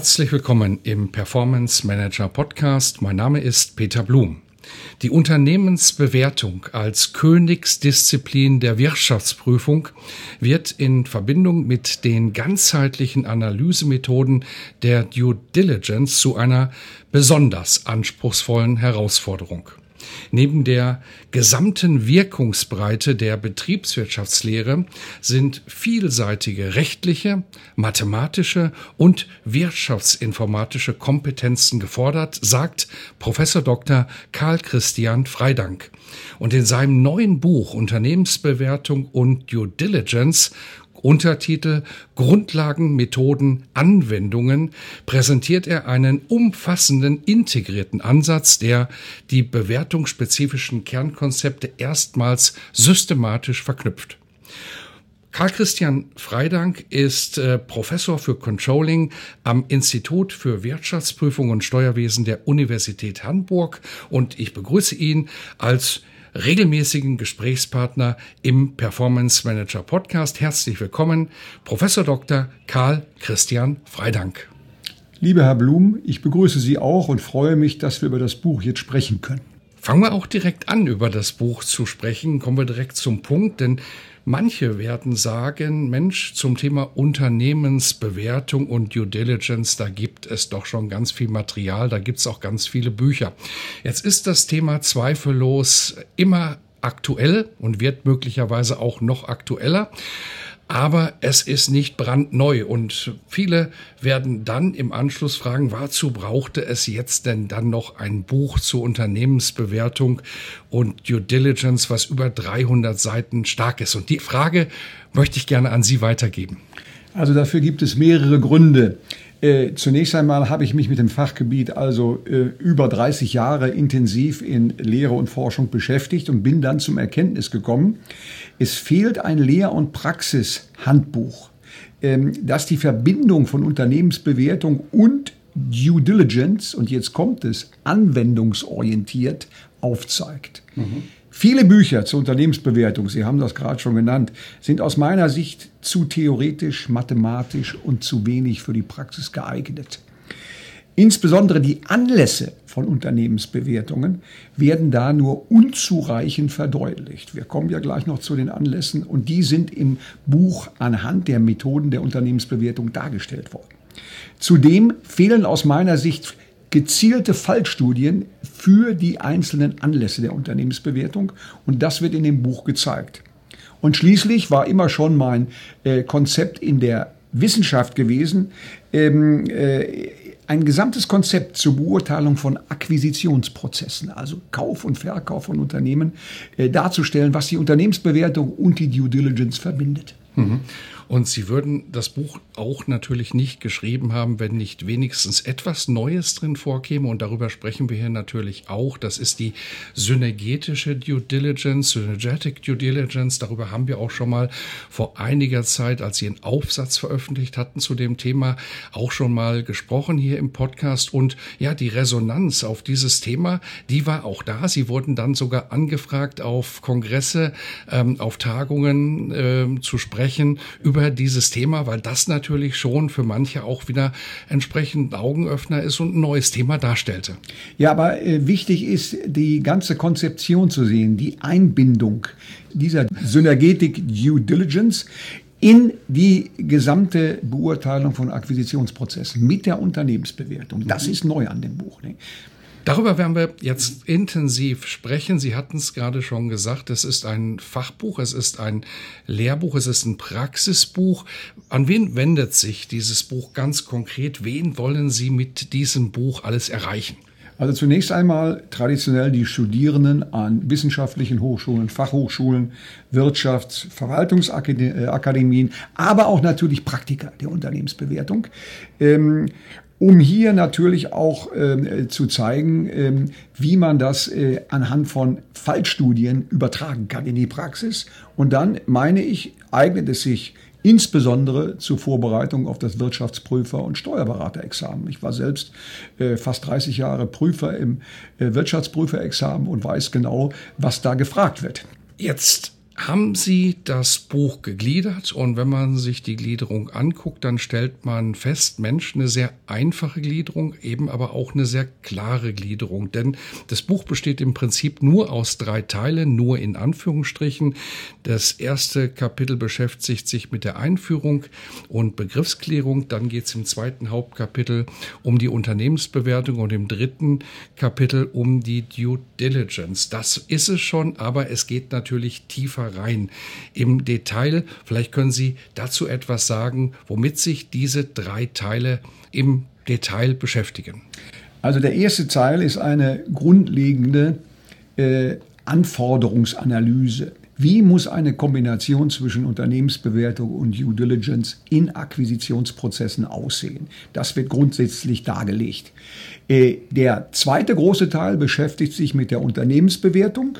Herzlich willkommen im Performance Manager Podcast. Mein Name ist Peter Blum. Die Unternehmensbewertung als Königsdisziplin der Wirtschaftsprüfung wird in Verbindung mit den ganzheitlichen Analysemethoden der Due Diligence zu einer besonders anspruchsvollen Herausforderung. Neben der gesamten Wirkungsbreite der Betriebswirtschaftslehre sind vielseitige rechtliche, mathematische und wirtschaftsinformatische Kompetenzen gefordert, sagt Professor Dr. Karl Christian Freidank. Und in seinem neuen Buch Unternehmensbewertung und Due Diligence Untertitel Grundlagen, Methoden, Anwendungen präsentiert er einen umfassenden integrierten Ansatz, der die bewertungsspezifischen Kernkonzepte erstmals systematisch verknüpft. Karl Christian Freidank ist äh, Professor für Controlling am Institut für Wirtschaftsprüfung und Steuerwesen der Universität Hamburg und ich begrüße ihn als regelmäßigen Gesprächspartner im Performance Manager Podcast. Herzlich willkommen, Professor Dr. Karl Christian Freidank. Lieber Herr Blum, ich begrüße Sie auch und freue mich, dass wir über das Buch jetzt sprechen können. Fangen wir auch direkt an, über das Buch zu sprechen. Kommen wir direkt zum Punkt, denn Manche werden sagen, Mensch, zum Thema Unternehmensbewertung und Due Diligence, da gibt es doch schon ganz viel Material, da gibt es auch ganz viele Bücher. Jetzt ist das Thema zweifellos immer aktuell und wird möglicherweise auch noch aktueller aber es ist nicht brandneu. Und viele werden dann im Anschluss fragen, wozu brauchte es jetzt denn dann noch ein Buch zur Unternehmensbewertung und Due Diligence, was über 300 Seiten stark ist? Und die Frage möchte ich gerne an Sie weitergeben. Also dafür gibt es mehrere Gründe. Äh, zunächst einmal habe ich mich mit dem Fachgebiet also äh, über 30 Jahre intensiv in Lehre und Forschung beschäftigt und bin dann zum Erkenntnis gekommen, es fehlt ein Lehr- und Praxishandbuch, ähm, das die Verbindung von Unternehmensbewertung und Due Diligence, und jetzt kommt es, anwendungsorientiert aufzeigt. Mhm. Viele Bücher zur Unternehmensbewertung, Sie haben das gerade schon genannt, sind aus meiner Sicht zu theoretisch, mathematisch und zu wenig für die Praxis geeignet. Insbesondere die Anlässe von Unternehmensbewertungen werden da nur unzureichend verdeutlicht. Wir kommen ja gleich noch zu den Anlässen und die sind im Buch anhand der Methoden der Unternehmensbewertung dargestellt worden. Zudem fehlen aus meiner Sicht gezielte Fallstudien für die einzelnen Anlässe der Unternehmensbewertung und das wird in dem Buch gezeigt. Und schließlich war immer schon mein äh, Konzept in der Wissenschaft gewesen, ähm, äh, ein gesamtes Konzept zur Beurteilung von Akquisitionsprozessen, also Kauf und Verkauf von Unternehmen, äh, darzustellen, was die Unternehmensbewertung und die Due Diligence verbindet. Mhm. Und Sie würden das Buch auch natürlich nicht geschrieben haben, wenn nicht wenigstens etwas Neues drin vorkäme. Und darüber sprechen wir hier natürlich auch. Das ist die synergetische Due Diligence, Synergetic Due Diligence. Darüber haben wir auch schon mal vor einiger Zeit, als Sie einen Aufsatz veröffentlicht hatten zu dem Thema, auch schon mal gesprochen hier im Podcast. Und ja, die Resonanz auf dieses Thema, die war auch da. Sie wurden dann sogar angefragt, auf Kongresse, ähm, auf Tagungen äh, zu sprechen über über dieses Thema, weil das natürlich schon für manche auch wieder entsprechend Augenöffner ist und ein neues Thema darstellte. Ja, aber äh, wichtig ist, die ganze Konzeption zu sehen, die Einbindung dieser Synergetik Due Diligence in die gesamte Beurteilung von Akquisitionsprozessen mit der Unternehmensbewertung. Das ist neu an dem Buch. Ne? Darüber werden wir jetzt intensiv sprechen. Sie hatten es gerade schon gesagt, es ist ein Fachbuch, es ist ein Lehrbuch, es ist ein Praxisbuch. An wen wendet sich dieses Buch ganz konkret? Wen wollen Sie mit diesem Buch alles erreichen? Also zunächst einmal traditionell die Studierenden an wissenschaftlichen Hochschulen, Fachhochschulen, Wirtschafts-, Verwaltungsakademien, aber auch natürlich Praktiker der Unternehmensbewertung. Ähm, um hier natürlich auch äh, zu zeigen, äh, wie man das äh, anhand von Fallstudien übertragen kann in die Praxis. Und dann, meine ich, eignet es sich insbesondere zur Vorbereitung auf das Wirtschaftsprüfer- und Steuerberaterexamen. Ich war selbst äh, fast 30 Jahre Prüfer im äh, Wirtschaftsprüferexamen und weiß genau, was da gefragt wird. Jetzt haben sie das Buch gegliedert und wenn man sich die Gliederung anguckt, dann stellt man fest, Mensch, eine sehr einfache Gliederung, eben aber auch eine sehr klare Gliederung, denn das Buch besteht im Prinzip nur aus drei Teilen, nur in Anführungsstrichen. Das erste Kapitel beschäftigt sich mit der Einführung und Begriffsklärung, dann geht es im zweiten Hauptkapitel um die Unternehmensbewertung und im dritten Kapitel um die Due Diligence. Das ist es schon, aber es geht natürlich tiefer rein im Detail. Vielleicht können Sie dazu etwas sagen, womit sich diese drei Teile im Detail beschäftigen. Also der erste Teil ist eine grundlegende äh, Anforderungsanalyse. Wie muss eine Kombination zwischen Unternehmensbewertung und Due Diligence in Akquisitionsprozessen aussehen? Das wird grundsätzlich dargelegt. Äh, der zweite große Teil beschäftigt sich mit der Unternehmensbewertung,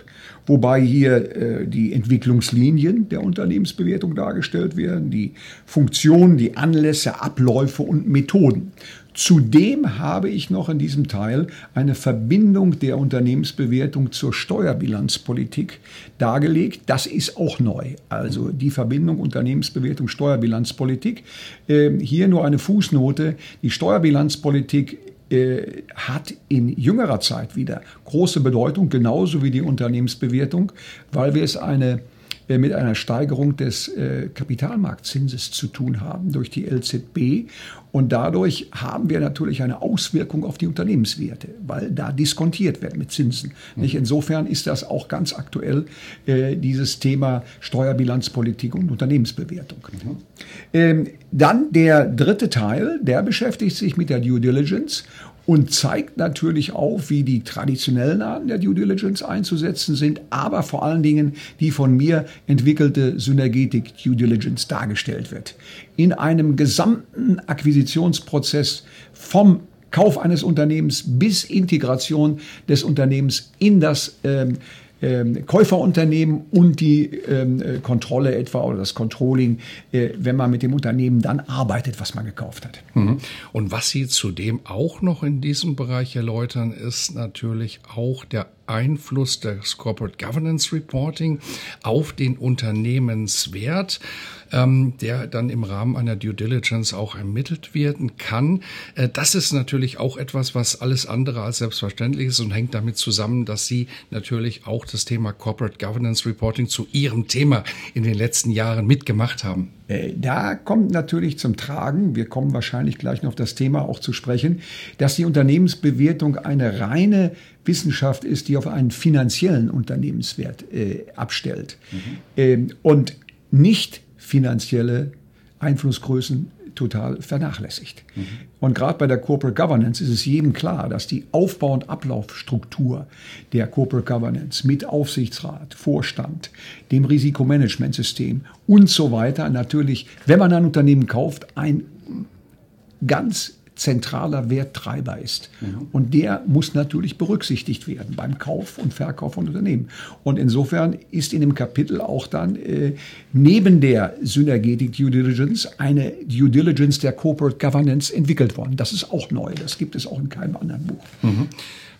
wobei hier äh, die Entwicklungslinien der Unternehmensbewertung dargestellt werden, die Funktionen, die Anlässe, Abläufe und Methoden. Zudem habe ich noch in diesem Teil eine Verbindung der Unternehmensbewertung zur Steuerbilanzpolitik dargelegt. Das ist auch neu. Also die Verbindung Unternehmensbewertung, Steuerbilanzpolitik. Ähm, hier nur eine Fußnote. Die Steuerbilanzpolitik äh, hat in jüngerer Zeit wieder große Bedeutung, genauso wie die Unternehmensbewertung, weil wir es eine mit einer Steigerung des äh, Kapitalmarktzinses zu tun haben durch die LZB. Und dadurch haben wir natürlich eine Auswirkung auf die Unternehmenswerte, weil da diskontiert wird mit Zinsen. Mhm. Insofern ist das auch ganz aktuell, äh, dieses Thema Steuerbilanzpolitik und Unternehmensbewertung. Mhm. Ähm, dann der dritte Teil, der beschäftigt sich mit der Due Diligence und zeigt natürlich auf, wie die traditionellen Arten der Due Diligence einzusetzen sind, aber vor allen Dingen die von mir entwickelte Synergetik Due Diligence dargestellt wird. In einem gesamten Akquisitionsprozess vom Kauf eines Unternehmens bis Integration des Unternehmens in das ähm, ähm, Käuferunternehmen und die ähm, äh, Kontrolle etwa oder das Controlling, äh, wenn man mit dem Unternehmen dann arbeitet, was man gekauft hat. Mhm. Und was Sie zudem auch noch in diesem Bereich erläutern, ist natürlich auch der Einfluss des Corporate Governance Reporting auf den Unternehmenswert ähm, der dann im Rahmen einer Due Diligence auch ermittelt werden kann. Äh, das ist natürlich auch etwas, was alles andere als selbstverständlich ist und hängt damit zusammen, dass Sie natürlich auch das Thema Corporate Governance Reporting zu Ihrem Thema in den letzten Jahren mitgemacht haben. Äh, da kommt natürlich zum Tragen, wir kommen wahrscheinlich gleich noch auf das Thema auch zu sprechen, dass die Unternehmensbewertung eine reine Wissenschaft ist, die auf einen finanziellen Unternehmenswert äh, abstellt mhm. ähm, und nicht finanzielle Einflussgrößen total vernachlässigt. Mhm. Und gerade bei der Corporate Governance ist es jedem klar, dass die Aufbau- und Ablaufstruktur der Corporate Governance mit Aufsichtsrat, Vorstand, dem Risikomanagementsystem und so weiter natürlich, wenn man ein Unternehmen kauft, ein ganz zentraler Werttreiber ist. Mhm. Und der muss natürlich berücksichtigt werden beim Kauf und Verkauf von Unternehmen. Und insofern ist in dem Kapitel auch dann äh, neben der Synergetic Due Diligence eine Due Diligence der Corporate Governance entwickelt worden. Das ist auch neu. Das gibt es auch in keinem anderen Buch. Mhm.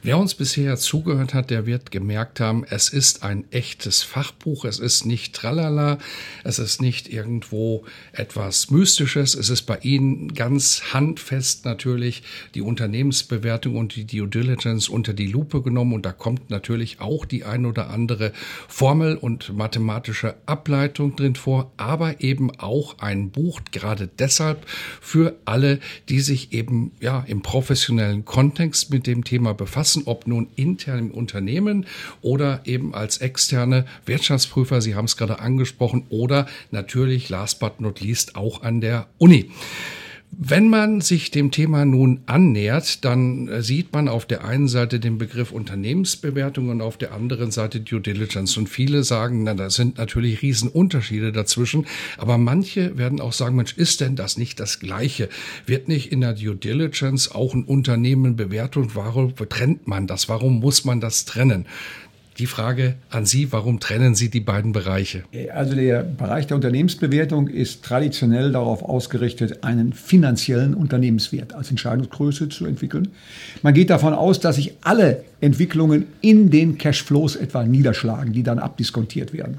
Wer uns bisher zugehört hat, der wird gemerkt haben, es ist ein echtes Fachbuch. Es ist nicht tralala. Es ist nicht irgendwo etwas Mystisches. Es ist bei Ihnen ganz handfest natürlich die Unternehmensbewertung und die Due Diligence unter die Lupe genommen. Und da kommt natürlich auch die ein oder andere Formel und mathematische Ableitung drin vor, aber eben auch ein Buch, gerade deshalb für alle, die sich eben, ja, im professionellen Kontext mit dem Thema befassen lassen, ob nun intern im Unternehmen oder eben als externe Wirtschaftsprüfer, Sie haben es gerade angesprochen, oder natürlich, last but not least, auch an der Uni. Wenn man sich dem Thema nun annähert, dann äh, sieht man auf der einen Seite den Begriff Unternehmensbewertung und auf der anderen Seite Due Diligence. Und viele sagen, na, da sind natürlich Riesenunterschiede dazwischen. Aber manche werden auch sagen, Mensch, ist denn das nicht das Gleiche? Wird nicht in der Due Diligence auch ein Unternehmen bewertet? Warum trennt man das? Warum muss man das trennen? Die Frage an Sie, warum trennen Sie die beiden Bereiche? Also der Bereich der Unternehmensbewertung ist traditionell darauf ausgerichtet, einen finanziellen Unternehmenswert als Entscheidungsgröße zu entwickeln. Man geht davon aus, dass sich alle Entwicklungen in den Cashflows etwa niederschlagen, die dann abdiskontiert werden.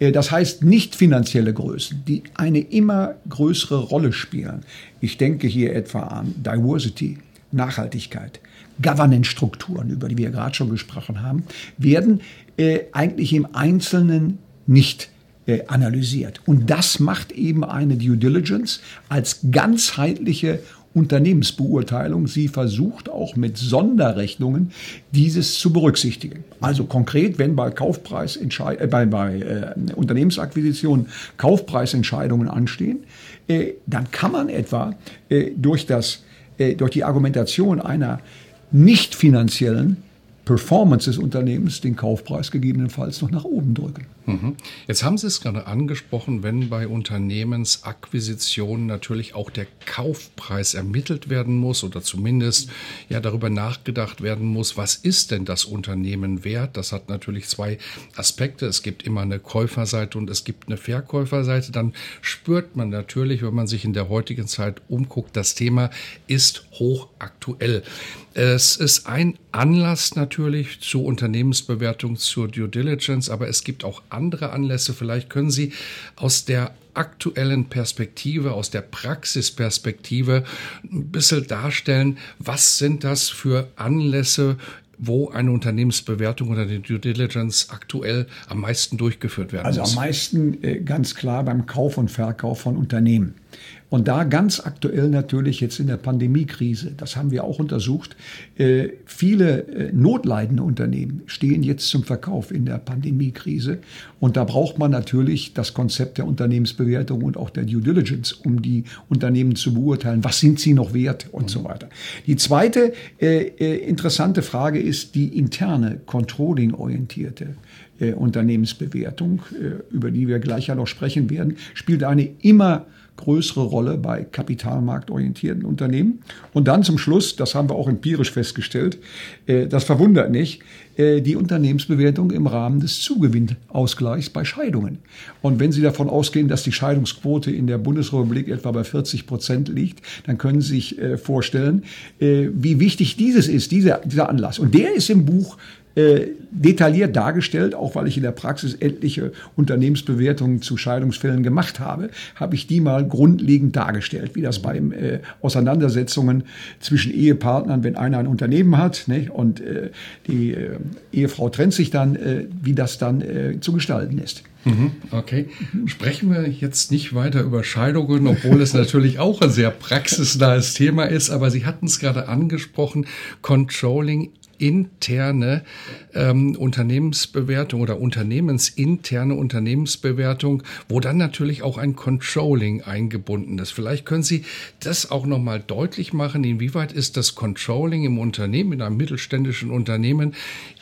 Äh, das heißt nicht finanzielle Größen, die eine immer größere Rolle spielen. Ich denke hier etwa an Diversity, Nachhaltigkeit, Governance-Strukturen, über die wir gerade schon gesprochen haben, werden äh, eigentlich im Einzelnen nicht äh, analysiert. Und das macht eben eine Due Diligence als ganzheitliche Unternehmensbeurteilung. Sie versucht auch mit Sonderrechnungen dieses zu berücksichtigen. Also konkret, wenn bei Kaufpreis äh, bei, bei äh, Unternehmensakquisitionen Kaufpreisentscheidungen anstehen, äh, dann kann man etwa äh, durch das durch die Argumentation einer nicht finanziellen Performance des Unternehmens den Kaufpreis gegebenenfalls noch nach oben drücken. Mhm. Jetzt haben Sie es gerade angesprochen, wenn bei Unternehmensakquisitionen natürlich auch der Kaufpreis ermittelt werden muss oder zumindest ja darüber nachgedacht werden muss, was ist denn das Unternehmen wert? Das hat natürlich zwei Aspekte. Es gibt immer eine Käuferseite und es gibt eine Verkäuferseite. Dann spürt man natürlich, wenn man sich in der heutigen Zeit umguckt, das Thema ist hochaktuell. Es ist ein Anlass natürlich zur Unternehmensbewertung, zur Due Diligence, aber es gibt auch andere Anlässe. Vielleicht können Sie aus der aktuellen Perspektive, aus der Praxisperspektive ein bisschen darstellen, was sind das für Anlässe, wo eine Unternehmensbewertung oder die Due Diligence aktuell am meisten durchgeführt werden also muss? Also am meisten äh, ganz klar beim Kauf und Verkauf von Unternehmen. Und da ganz aktuell natürlich jetzt in der Pandemiekrise, das haben wir auch untersucht, äh, viele äh, notleidende Unternehmen stehen jetzt zum Verkauf in der Pandemiekrise. Und da braucht man natürlich das Konzept der Unternehmensbewertung und auch der Due Diligence, um die Unternehmen zu beurteilen. Was sind sie noch wert und so weiter. Die zweite äh, interessante Frage ist die interne, controlling-orientierte Unternehmensbewertung, über die wir gleich ja noch sprechen werden, spielt eine immer größere Rolle bei kapitalmarktorientierten Unternehmen. Und dann zum Schluss, das haben wir auch empirisch festgestellt, äh, das verwundert nicht, äh, die Unternehmensbewertung im Rahmen des Zugewinnausgleichs bei Scheidungen. Und wenn Sie davon ausgehen, dass die Scheidungsquote in der Bundesrepublik etwa bei 40 Prozent liegt, dann können Sie sich äh, vorstellen, wie wichtig dieses ist, dieser, dieser Anlass. Und der ist im Buch äh, detailliert dargestellt, auch weil ich in der Praxis etliche Unternehmensbewertungen zu Scheidungsfällen gemacht habe, habe ich die mal grundlegend dargestellt, wie das bei äh, Auseinandersetzungen zwischen Ehepartnern, wenn einer ein Unternehmen hat ne, und äh, die äh, Ehefrau trennt sich dann, äh, wie das dann äh, zu gestalten ist. Mhm, okay. Sprechen wir jetzt nicht weiter über Scheidungen, obwohl es natürlich auch ein sehr praxisnahes Thema ist, aber Sie hatten es gerade angesprochen, Controlling interne ähm, Unternehmensbewertung oder unternehmensinterne Unternehmensbewertung, wo dann natürlich auch ein Controlling eingebunden ist. Vielleicht können Sie das auch noch mal deutlich machen. Inwieweit ist das Controlling im Unternehmen, in einem mittelständischen Unternehmen,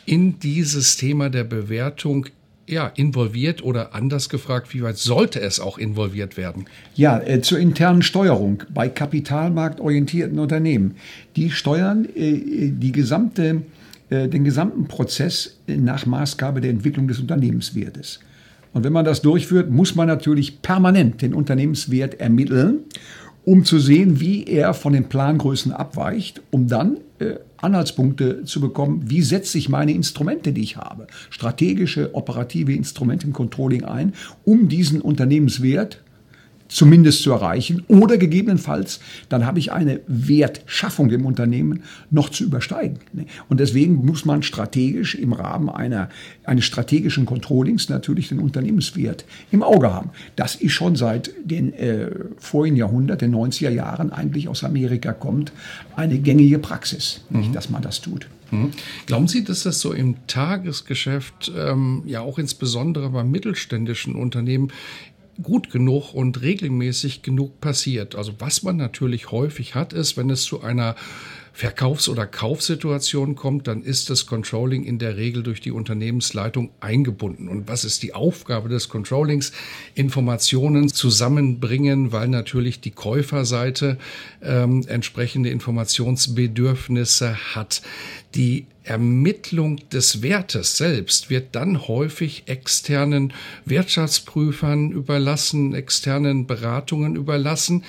in dieses Thema der Bewertung ja, involviert oder anders gefragt, wie weit sollte es auch involviert werden? Ja, äh, zur internen Steuerung bei kapitalmarktorientierten Unternehmen. Die steuern äh, die gesamte, äh, den gesamten Prozess nach Maßgabe der Entwicklung des Unternehmenswertes. Und wenn man das durchführt, muss man natürlich permanent den Unternehmenswert ermitteln, um zu sehen, wie er von den Plangrößen abweicht, um dann äh, Anhaltspunkte zu bekommen, wie setze ich meine Instrumente, die ich habe, strategische, operative Instrumente im Controlling ein, um diesen Unternehmenswert zumindest zu erreichen oder gegebenenfalls, dann habe ich eine Wertschaffung im Unternehmen noch zu übersteigen. Und deswegen muss man strategisch im Rahmen einer, eines strategischen Controllings natürlich den Unternehmenswert im Auge haben. Das ist schon seit den äh, vorigen Jahrhundert, den 90er Jahren eigentlich aus Amerika kommt, eine gängige Praxis, mhm. nicht, dass man das tut. Mhm. Glauben Sie, dass das so im Tagesgeschäft, ähm, ja auch insbesondere bei mittelständischen Unternehmen, gut genug und regelmäßig genug passiert. Also was man natürlich häufig hat, ist, wenn es zu einer Verkaufs- oder Kaufsituation kommt, dann ist das Controlling in der Regel durch die Unternehmensleitung eingebunden. Und was ist die Aufgabe des Controllings? Informationen zusammenbringen, weil natürlich die Käuferseite ähm, entsprechende Informationsbedürfnisse hat. Die Ermittlung des Wertes selbst wird dann häufig externen Wirtschaftsprüfern überlassen, externen Beratungen überlassen.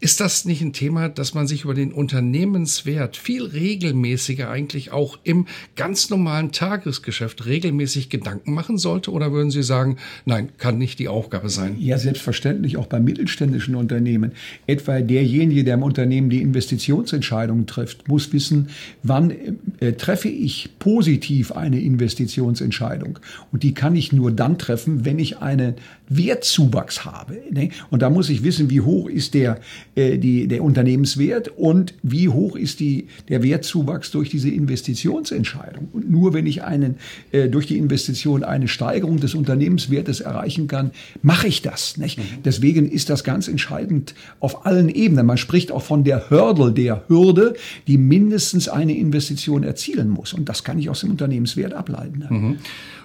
Ist das nicht ein Thema, dass man sich über den Unternehmenswert viel regelmäßiger eigentlich auch im ganz normalen Tagesgeschäft regelmäßig Gedanken machen sollte? Oder würden Sie sagen, nein, kann nicht die Aufgabe sein? Ja, selbstverständlich auch bei mittelständischen Unternehmen. Etwa derjenige, der im Unternehmen die Investitionsentscheidungen trifft, muss wissen, wann äh, treffe ich positiv eine Investitionsentscheidung. Und die kann ich nur dann treffen, wenn ich einen Wertzuwachs habe. Ne? Und da muss ich wissen, wie hoch ist der die, der Unternehmenswert und wie hoch ist die, der Wertzuwachs durch diese Investitionsentscheidung. Und nur wenn ich einen, äh, durch die Investition eine Steigerung des Unternehmenswertes erreichen kann, mache ich das. Nicht? Mhm. Deswegen ist das ganz entscheidend auf allen Ebenen. Man spricht auch von der Hurdle, der Hürde, die mindestens eine Investition erzielen muss. Und das kann ich aus dem Unternehmenswert ableiten. Mhm.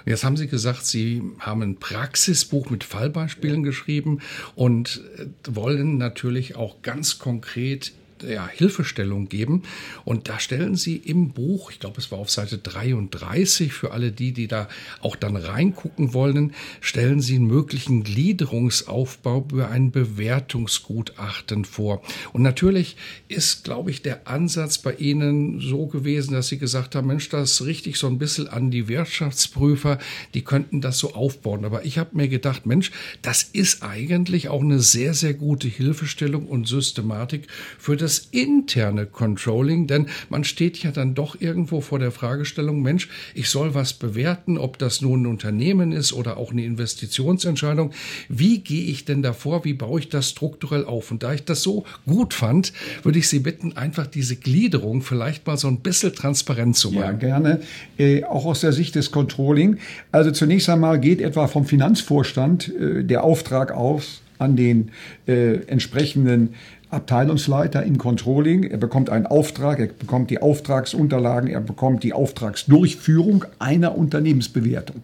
Jetzt haben Sie gesagt, Sie haben ein Praxisbuch mit Fallbeispielen geschrieben und wollen natürlich auch ganz konkret ja, Hilfestellung geben. Und da stellen Sie im Buch, ich glaube, es war auf Seite 33, für alle die, die da auch dann reingucken wollen, stellen Sie einen möglichen Gliederungsaufbau über ein Bewertungsgutachten vor. Und natürlich ist, glaube ich, der Ansatz bei Ihnen so gewesen, dass Sie gesagt haben, Mensch, das richtig so ein bisschen an die Wirtschaftsprüfer, die könnten das so aufbauen. Aber ich habe mir gedacht, Mensch, das ist eigentlich auch eine sehr, sehr gute Hilfestellung und Systematik für das das interne Controlling, denn man steht ja dann doch irgendwo vor der Fragestellung, Mensch, ich soll was bewerten, ob das nun ein Unternehmen ist oder auch eine Investitionsentscheidung. Wie gehe ich denn davor? Wie baue ich das strukturell auf? Und da ich das so gut fand, würde ich Sie bitten, einfach diese Gliederung vielleicht mal so ein bisschen transparent zu machen. Ja, gerne. Äh, auch aus der Sicht des Controlling. Also zunächst einmal geht etwa vom Finanzvorstand äh, der Auftrag aus, an den äh, entsprechenden Abteilungsleiter im Controlling. Er bekommt einen Auftrag, er bekommt die Auftragsunterlagen, er bekommt die Auftragsdurchführung einer Unternehmensbewertung.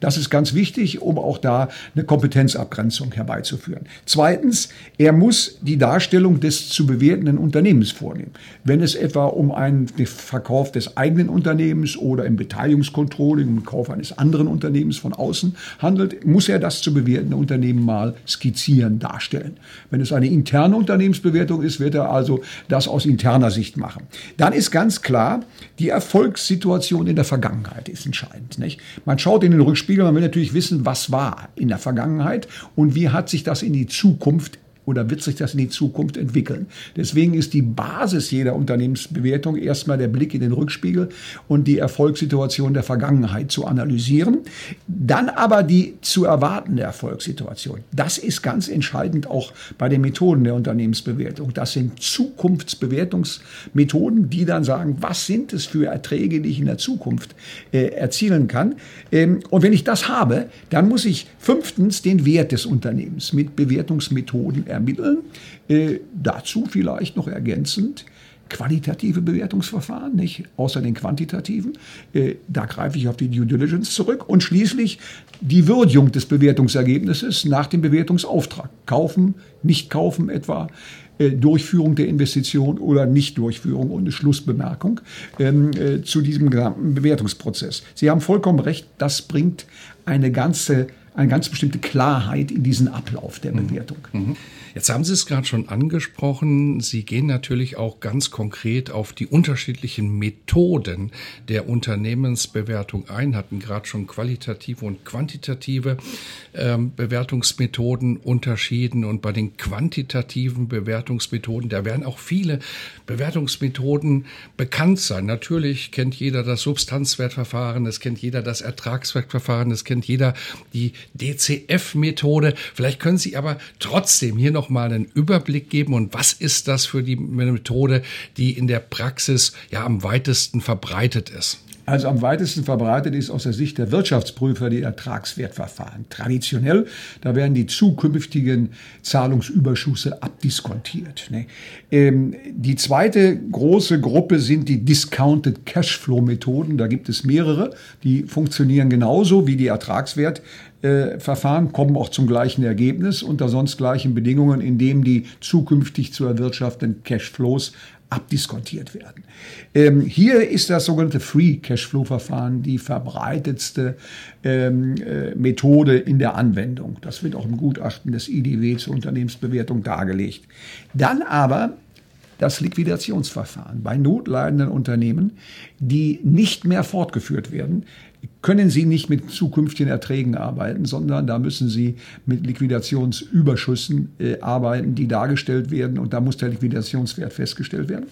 Das ist ganz wichtig, um auch da eine Kompetenzabgrenzung herbeizuführen. Zweitens, er muss die Darstellung des zu bewertenden Unternehmens vornehmen. Wenn es etwa um einen Verkauf des eigenen Unternehmens oder im Beteiligungskontrolling, den Kauf eines anderen Unternehmens von außen handelt, muss er das zu bewertende Unternehmen mal skizzieren, darstellen. Wenn es eine interne Unternehmensbewertung Erfolgsbewertung ist, wird er also das aus interner Sicht machen. Dann ist ganz klar, die Erfolgssituation in der Vergangenheit ist entscheidend. Nicht? Man schaut in den Rückspiegel, man will natürlich wissen, was war in der Vergangenheit und wie hat sich das in die Zukunft oder wird sich das in die Zukunft entwickeln? Deswegen ist die Basis jeder Unternehmensbewertung erstmal der Blick in den Rückspiegel und die Erfolgssituation der Vergangenheit zu analysieren. Dann aber die zu erwartende Erfolgssituation. Das ist ganz entscheidend auch bei den Methoden der Unternehmensbewertung. Das sind Zukunftsbewertungsmethoden, die dann sagen, was sind es für Erträge, die ich in der Zukunft äh, erzielen kann. Ähm, und wenn ich das habe, dann muss ich fünftens den Wert des Unternehmens mit Bewertungsmethoden ermitteln ermitteln. Äh, dazu vielleicht noch ergänzend qualitative Bewertungsverfahren, nicht außer den quantitativen. Äh, da greife ich auf die Due Diligence zurück und schließlich die Würdigung des Bewertungsergebnisses nach dem Bewertungsauftrag. Kaufen, nicht kaufen etwa, äh, Durchführung der Investition oder Nichtdurchführung und eine Schlussbemerkung ähm, äh, zu diesem gesamten Bewertungsprozess. Sie haben vollkommen recht, das bringt eine ganze eine ganz bestimmte Klarheit in diesen Ablauf der mhm. Bewertung. Mhm. Jetzt haben Sie es gerade schon angesprochen. Sie gehen natürlich auch ganz konkret auf die unterschiedlichen Methoden der Unternehmensbewertung ein, hatten gerade schon qualitative und quantitative ähm, Bewertungsmethoden unterschieden. Und bei den quantitativen Bewertungsmethoden, da werden auch viele Bewertungsmethoden bekannt sein. Natürlich kennt jeder das Substanzwertverfahren, es kennt jeder das Ertragswertverfahren, es kennt jeder die DCF-Methode. Vielleicht können Sie aber trotzdem hier noch mal einen Überblick geben und was ist das für die Methode, die in der Praxis ja am weitesten verbreitet ist? Also am weitesten verbreitet ist aus der Sicht der Wirtschaftsprüfer die Ertragswertverfahren. Traditionell, da werden die zukünftigen Zahlungsüberschüsse abdiskontiert. Ne? Ähm, die zweite große Gruppe sind die Discounted Cashflow Methoden. Da gibt es mehrere, die funktionieren genauso wie die Ertragswertverfahren, kommen auch zum gleichen Ergebnis unter sonst gleichen Bedingungen, indem die zukünftig zu erwirtschaftenden Cashflows abdiskontiert werden. Ähm, hier ist das sogenannte Free Cashflow Verfahren die verbreitetste ähm, äh, Methode in der Anwendung. Das wird auch im Gutachten des IDW zur Unternehmensbewertung dargelegt. Dann aber das Liquidationsverfahren. Bei notleidenden Unternehmen, die nicht mehr fortgeführt werden, können Sie nicht mit zukünftigen Erträgen arbeiten, sondern da müssen Sie mit Liquidationsüberschüssen äh, arbeiten, die dargestellt werden und da muss der Liquidationswert festgestellt werden.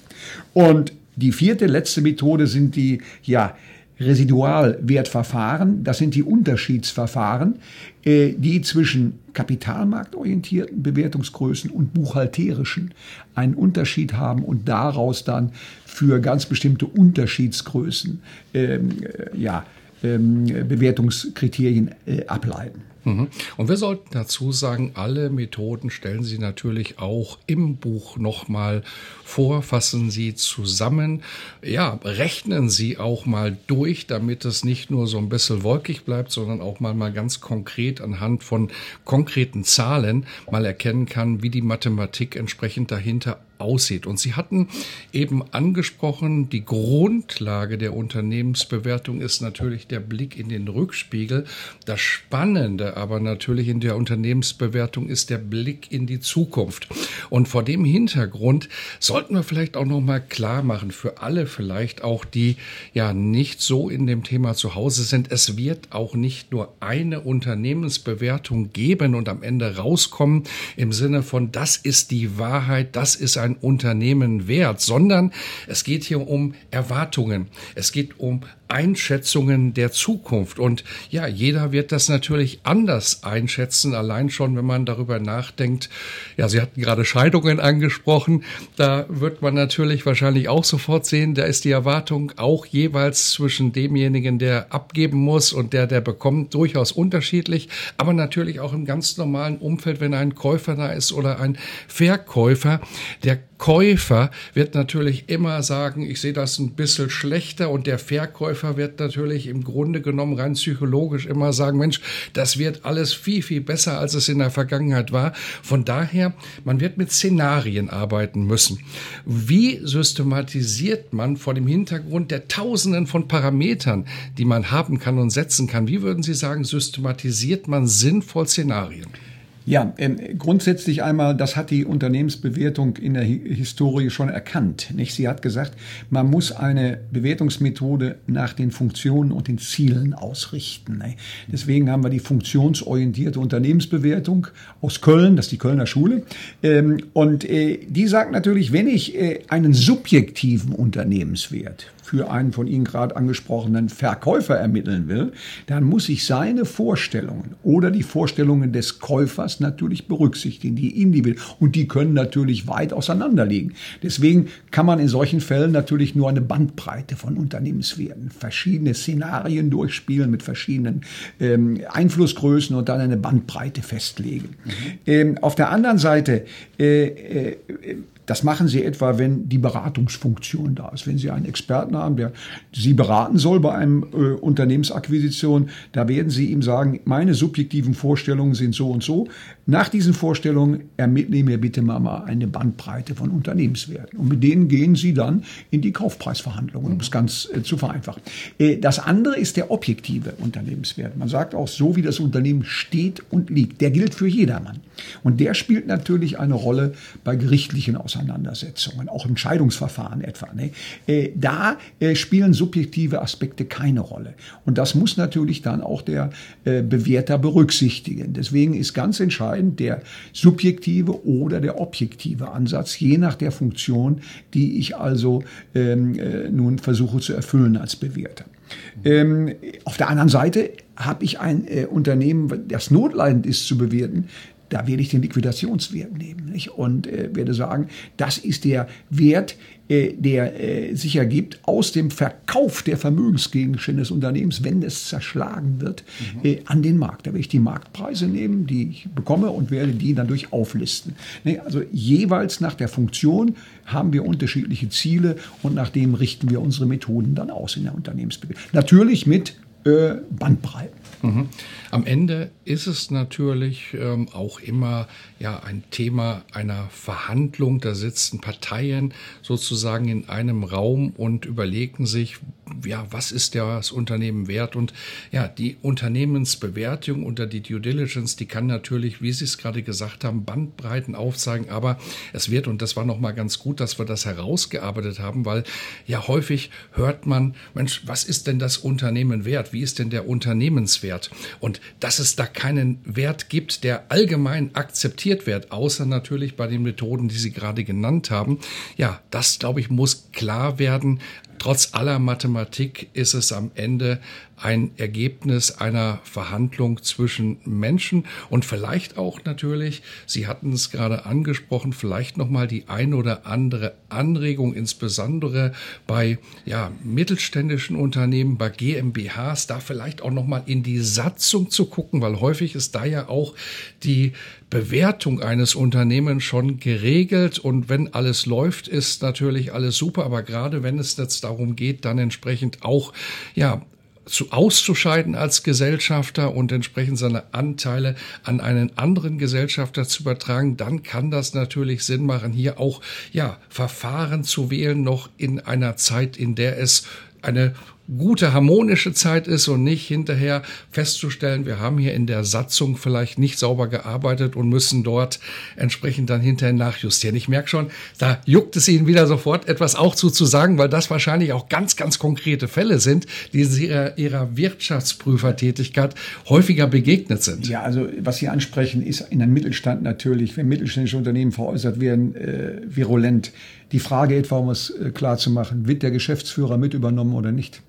Und die vierte, letzte Methode sind die, ja, Residualwertverfahren, das sind die Unterschiedsverfahren, äh, die zwischen kapitalmarktorientierten Bewertungsgrößen und buchhalterischen einen Unterschied haben und daraus dann für ganz bestimmte Unterschiedsgrößen ähm, äh, ja, Bewertungskriterien äh, ableiten. Mhm. Und wir sollten dazu sagen, alle Methoden stellen Sie natürlich auch im Buch nochmal vor, fassen Sie zusammen, ja, rechnen Sie auch mal durch, damit es nicht nur so ein bisschen wolkig bleibt, sondern auch mal, mal ganz konkret anhand von konkreten Zahlen mal erkennen kann, wie die Mathematik entsprechend dahinter aussieht. Und Sie hatten eben angesprochen, die Grundlage der Unternehmensbewertung ist natürlich der Blick in den Rückspiegel. Das Spannende aber natürlich in der Unternehmensbewertung ist der Blick in die Zukunft. Und vor dem Hintergrund sollten wir vielleicht auch noch mal klar machen für alle vielleicht auch die ja nicht so in dem Thema zu Hause sind. Es wird auch nicht nur eine Unternehmensbewertung geben und am Ende rauskommen im Sinne von das ist die Wahrheit, das ist ein ein Unternehmen wert, sondern es geht hier um Erwartungen. Es geht um Einschätzungen der Zukunft. Und ja, jeder wird das natürlich anders einschätzen, allein schon, wenn man darüber nachdenkt. Ja, Sie hatten gerade Scheidungen angesprochen. Da wird man natürlich wahrscheinlich auch sofort sehen, da ist die Erwartung auch jeweils zwischen demjenigen, der abgeben muss und der, der bekommt, durchaus unterschiedlich. Aber natürlich auch im ganz normalen Umfeld, wenn ein Käufer da ist oder ein Verkäufer. Der Käufer wird natürlich immer sagen, ich sehe das ein bisschen schlechter und der Verkäufer wird natürlich im Grunde genommen rein psychologisch immer sagen, Mensch, das wird alles viel, viel besser, als es in der Vergangenheit war. Von daher, man wird mit Szenarien arbeiten müssen. Wie systematisiert man vor dem Hintergrund der Tausenden von Parametern, die man haben kann und setzen kann, wie würden Sie sagen, systematisiert man sinnvoll Szenarien? Ja, ähm, grundsätzlich einmal, das hat die Unternehmensbewertung in der Historie schon erkannt. Nicht? Sie hat gesagt, man muss eine Bewertungsmethode nach den Funktionen und den Zielen ausrichten. Ne? Deswegen haben wir die funktionsorientierte Unternehmensbewertung aus Köln, das ist die Kölner Schule. Ähm, und äh, die sagt natürlich, wenn ich äh, einen subjektiven Unternehmenswert für einen von Ihnen gerade angesprochenen Verkäufer ermitteln will, dann muss ich seine Vorstellungen oder die Vorstellungen des Käufers natürlich berücksichtigen, die individuell und die können natürlich weit auseinanderliegen. Deswegen kann man in solchen Fällen natürlich nur eine Bandbreite von Unternehmenswerten, verschiedene Szenarien durchspielen mit verschiedenen ähm, Einflussgrößen und dann eine Bandbreite festlegen. Mhm. Ähm, auf der anderen Seite äh, äh, das machen Sie etwa, wenn die Beratungsfunktion da ist. Wenn Sie einen Experten haben, der Sie beraten soll bei einem äh, Unternehmensakquisition, da werden Sie ihm sagen, meine subjektiven Vorstellungen sind so und so. Nach diesen Vorstellungen ermittle mir bitte mal eine Bandbreite von Unternehmenswerten. Und mit denen gehen Sie dann in die Kaufpreisverhandlungen, um es ganz äh, zu vereinfachen. Äh, das andere ist der objektive Unternehmenswert. Man sagt auch, so wie das Unternehmen steht und liegt, der gilt für jedermann. Und der spielt natürlich eine Rolle bei gerichtlichen Auseinandersetzungen. Auch im Scheidungsverfahren etwa. Ne? Äh, da äh, spielen subjektive Aspekte keine Rolle. Und das muss natürlich dann auch der äh, Bewerter berücksichtigen. Deswegen ist ganz entscheidend der subjektive oder der objektive Ansatz, je nach der Funktion, die ich also ähm, äh, nun versuche zu erfüllen als Bewerter. Ähm, auf der anderen Seite habe ich ein äh, Unternehmen, das notleidend ist zu bewerten, da werde ich den Liquidationswert nehmen nicht? und äh, werde sagen, das ist der Wert, äh, der äh, sich ergibt aus dem Verkauf der Vermögensgegenstände des Unternehmens, wenn es zerschlagen wird, mhm. äh, an den Markt. Da werde ich die Marktpreise nehmen, die ich bekomme und werde die dadurch auflisten. Ne? Also jeweils nach der Funktion haben wir unterschiedliche Ziele und nach dem richten wir unsere Methoden dann aus in der Unternehmensbewegung. Natürlich mit äh, Bandbreiten. Mhm. Am Ende ist es natürlich ähm, auch immer ja ein Thema einer Verhandlung. Da sitzen Parteien sozusagen in einem Raum und überlegen sich, ja, was ist das Unternehmen wert? Und ja, die Unternehmensbewertung unter die Due Diligence, die kann natürlich, wie Sie es gerade gesagt haben, Bandbreiten aufzeigen. Aber es wird, und das war nochmal ganz gut, dass wir das herausgearbeitet haben, weil ja häufig hört man, Mensch, was ist denn das Unternehmen wert? Wie ist denn der Unternehmenswert? Und dass es da keinen Wert gibt, der allgemein akzeptiert wird, außer natürlich bei den Methoden, die Sie gerade genannt haben. Ja, das, glaube ich, muss klar werden. Trotz aller Mathematik ist es am Ende ein Ergebnis einer Verhandlung zwischen Menschen. Und vielleicht auch natürlich, Sie hatten es gerade angesprochen, vielleicht noch mal die ein oder andere Anregung, insbesondere bei ja, mittelständischen Unternehmen, bei GmbHs, da vielleicht auch noch mal in die Satzung zu gucken, weil häufig ist da ja auch die Bewertung eines Unternehmens schon geregelt. Und wenn alles läuft, ist natürlich alles super, aber gerade wenn es jetzt darum geht, dann entsprechend auch ja zu auszuscheiden als Gesellschafter und entsprechend seine Anteile an einen anderen Gesellschafter zu übertragen, dann kann das natürlich Sinn machen, hier auch ja Verfahren zu wählen, noch in einer Zeit, in der es eine gute harmonische Zeit ist und nicht hinterher festzustellen, wir haben hier in der Satzung vielleicht nicht sauber gearbeitet und müssen dort entsprechend dann hinterher nachjustieren. Ich merke schon, da juckt es Ihnen wieder sofort etwas auch zu, zu sagen, weil das wahrscheinlich auch ganz, ganz konkrete Fälle sind, die Sie ihrer, ihrer Wirtschaftsprüfertätigkeit häufiger begegnet sind. Ja, also was Sie ansprechen, ist in einem Mittelstand natürlich, wenn mittelständische Unternehmen veräußert werden, äh, virulent die Frage etwa, um es äh, klar zu machen, wird der Geschäftsführer mit übernommen oder nicht?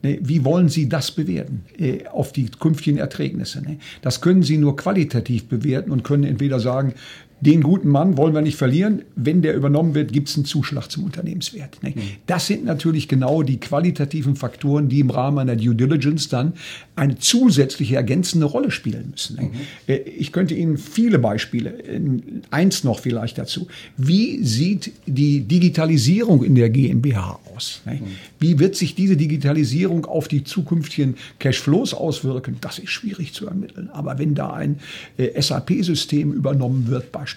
Wie wollen Sie das bewerten äh, auf die künftigen Erträgnisse? Das können Sie nur qualitativ bewerten und können entweder sagen, den guten Mann wollen wir nicht verlieren. Wenn der übernommen wird, gibt es einen Zuschlag zum Unternehmenswert. Ne? Mhm. Das sind natürlich genau die qualitativen Faktoren, die im Rahmen einer Due Diligence dann eine zusätzliche ergänzende Rolle spielen müssen. Ne? Mhm. Äh, ich könnte Ihnen viele Beispiele, eins noch vielleicht dazu. Wie sieht die Digitalisierung in der GmbH aus? Ne? Mhm. Wie wird sich diese Digitalisierung auf die zukünftigen Cashflows auswirken? Das ist schwierig zu ermitteln. Aber wenn da ein äh, SAP-System übernommen wird, beispielsweise,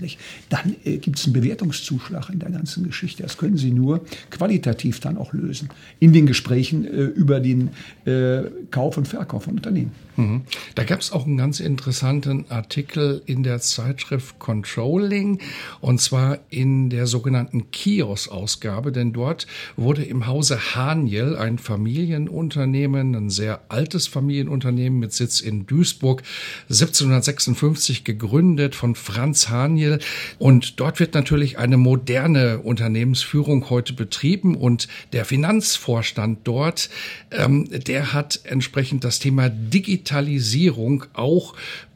nicht? dann äh, gibt es einen Bewertungszuschlag in der ganzen Geschichte. Das können Sie nur qualitativ dann auch lösen. In den Gesprächen äh, über den äh, Kauf und Verkauf von Unternehmen. Mhm. Da gab es auch einen ganz interessanten Artikel in der Zeitschrift Controlling und zwar in der sogenannten Kios-Ausgabe, denn dort wurde im Hause Haniel ein Familienunternehmen, ein sehr altes Familienunternehmen mit Sitz in Duisburg, 1756 gegründet von Franz Haniel und dort wird natürlich eine moderne Unternehmensführung heute betrieben und der Finanzvorstand dort, ähm, der hat entsprechend das Thema Digitalisierung auch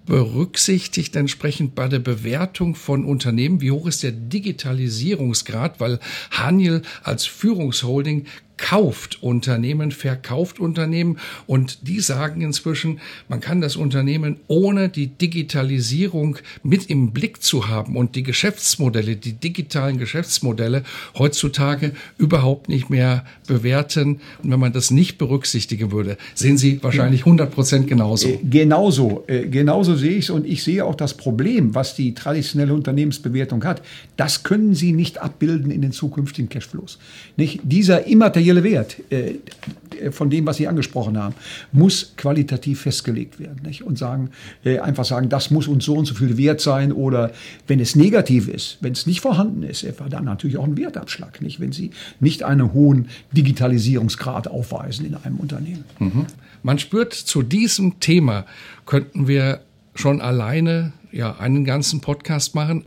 berücksichtigt entsprechend bei der Bewertung von Unternehmen? Wie hoch ist der Digitalisierungsgrad? Weil Haniel als Führungsholding kauft Unternehmen, verkauft Unternehmen und die sagen inzwischen, man kann das Unternehmen ohne die Digitalisierung mit im Blick zu haben und die Geschäftsmodelle, die digitalen Geschäftsmodelle heutzutage überhaupt nicht mehr bewerten. Und wenn man das nicht berücksichtigen würde, sehen Sie wahrscheinlich 100 Prozent genauso. Äh, genauso, äh, genauso sehe ich es und ich sehe auch das Problem, was die traditionelle Unternehmensbewertung hat. Das können Sie nicht abbilden in den zukünftigen Cashflows. Nicht? Dieser immaterielle materielle Wert äh, von dem, was Sie angesprochen haben, muss qualitativ festgelegt werden. Nicht? Und sagen, äh, einfach sagen, das muss uns so und so viel wert sein. Oder wenn es negativ ist, wenn es nicht vorhanden ist, etwa dann natürlich auch ein Wertabschlag. Nicht? Wenn Sie nicht einen hohen Digitalisierungsgrad aufweisen in einem Unternehmen. Mhm. Man spürt, zu diesem Thema könnten wir schon alleine ja, einen ganzen Podcast machen.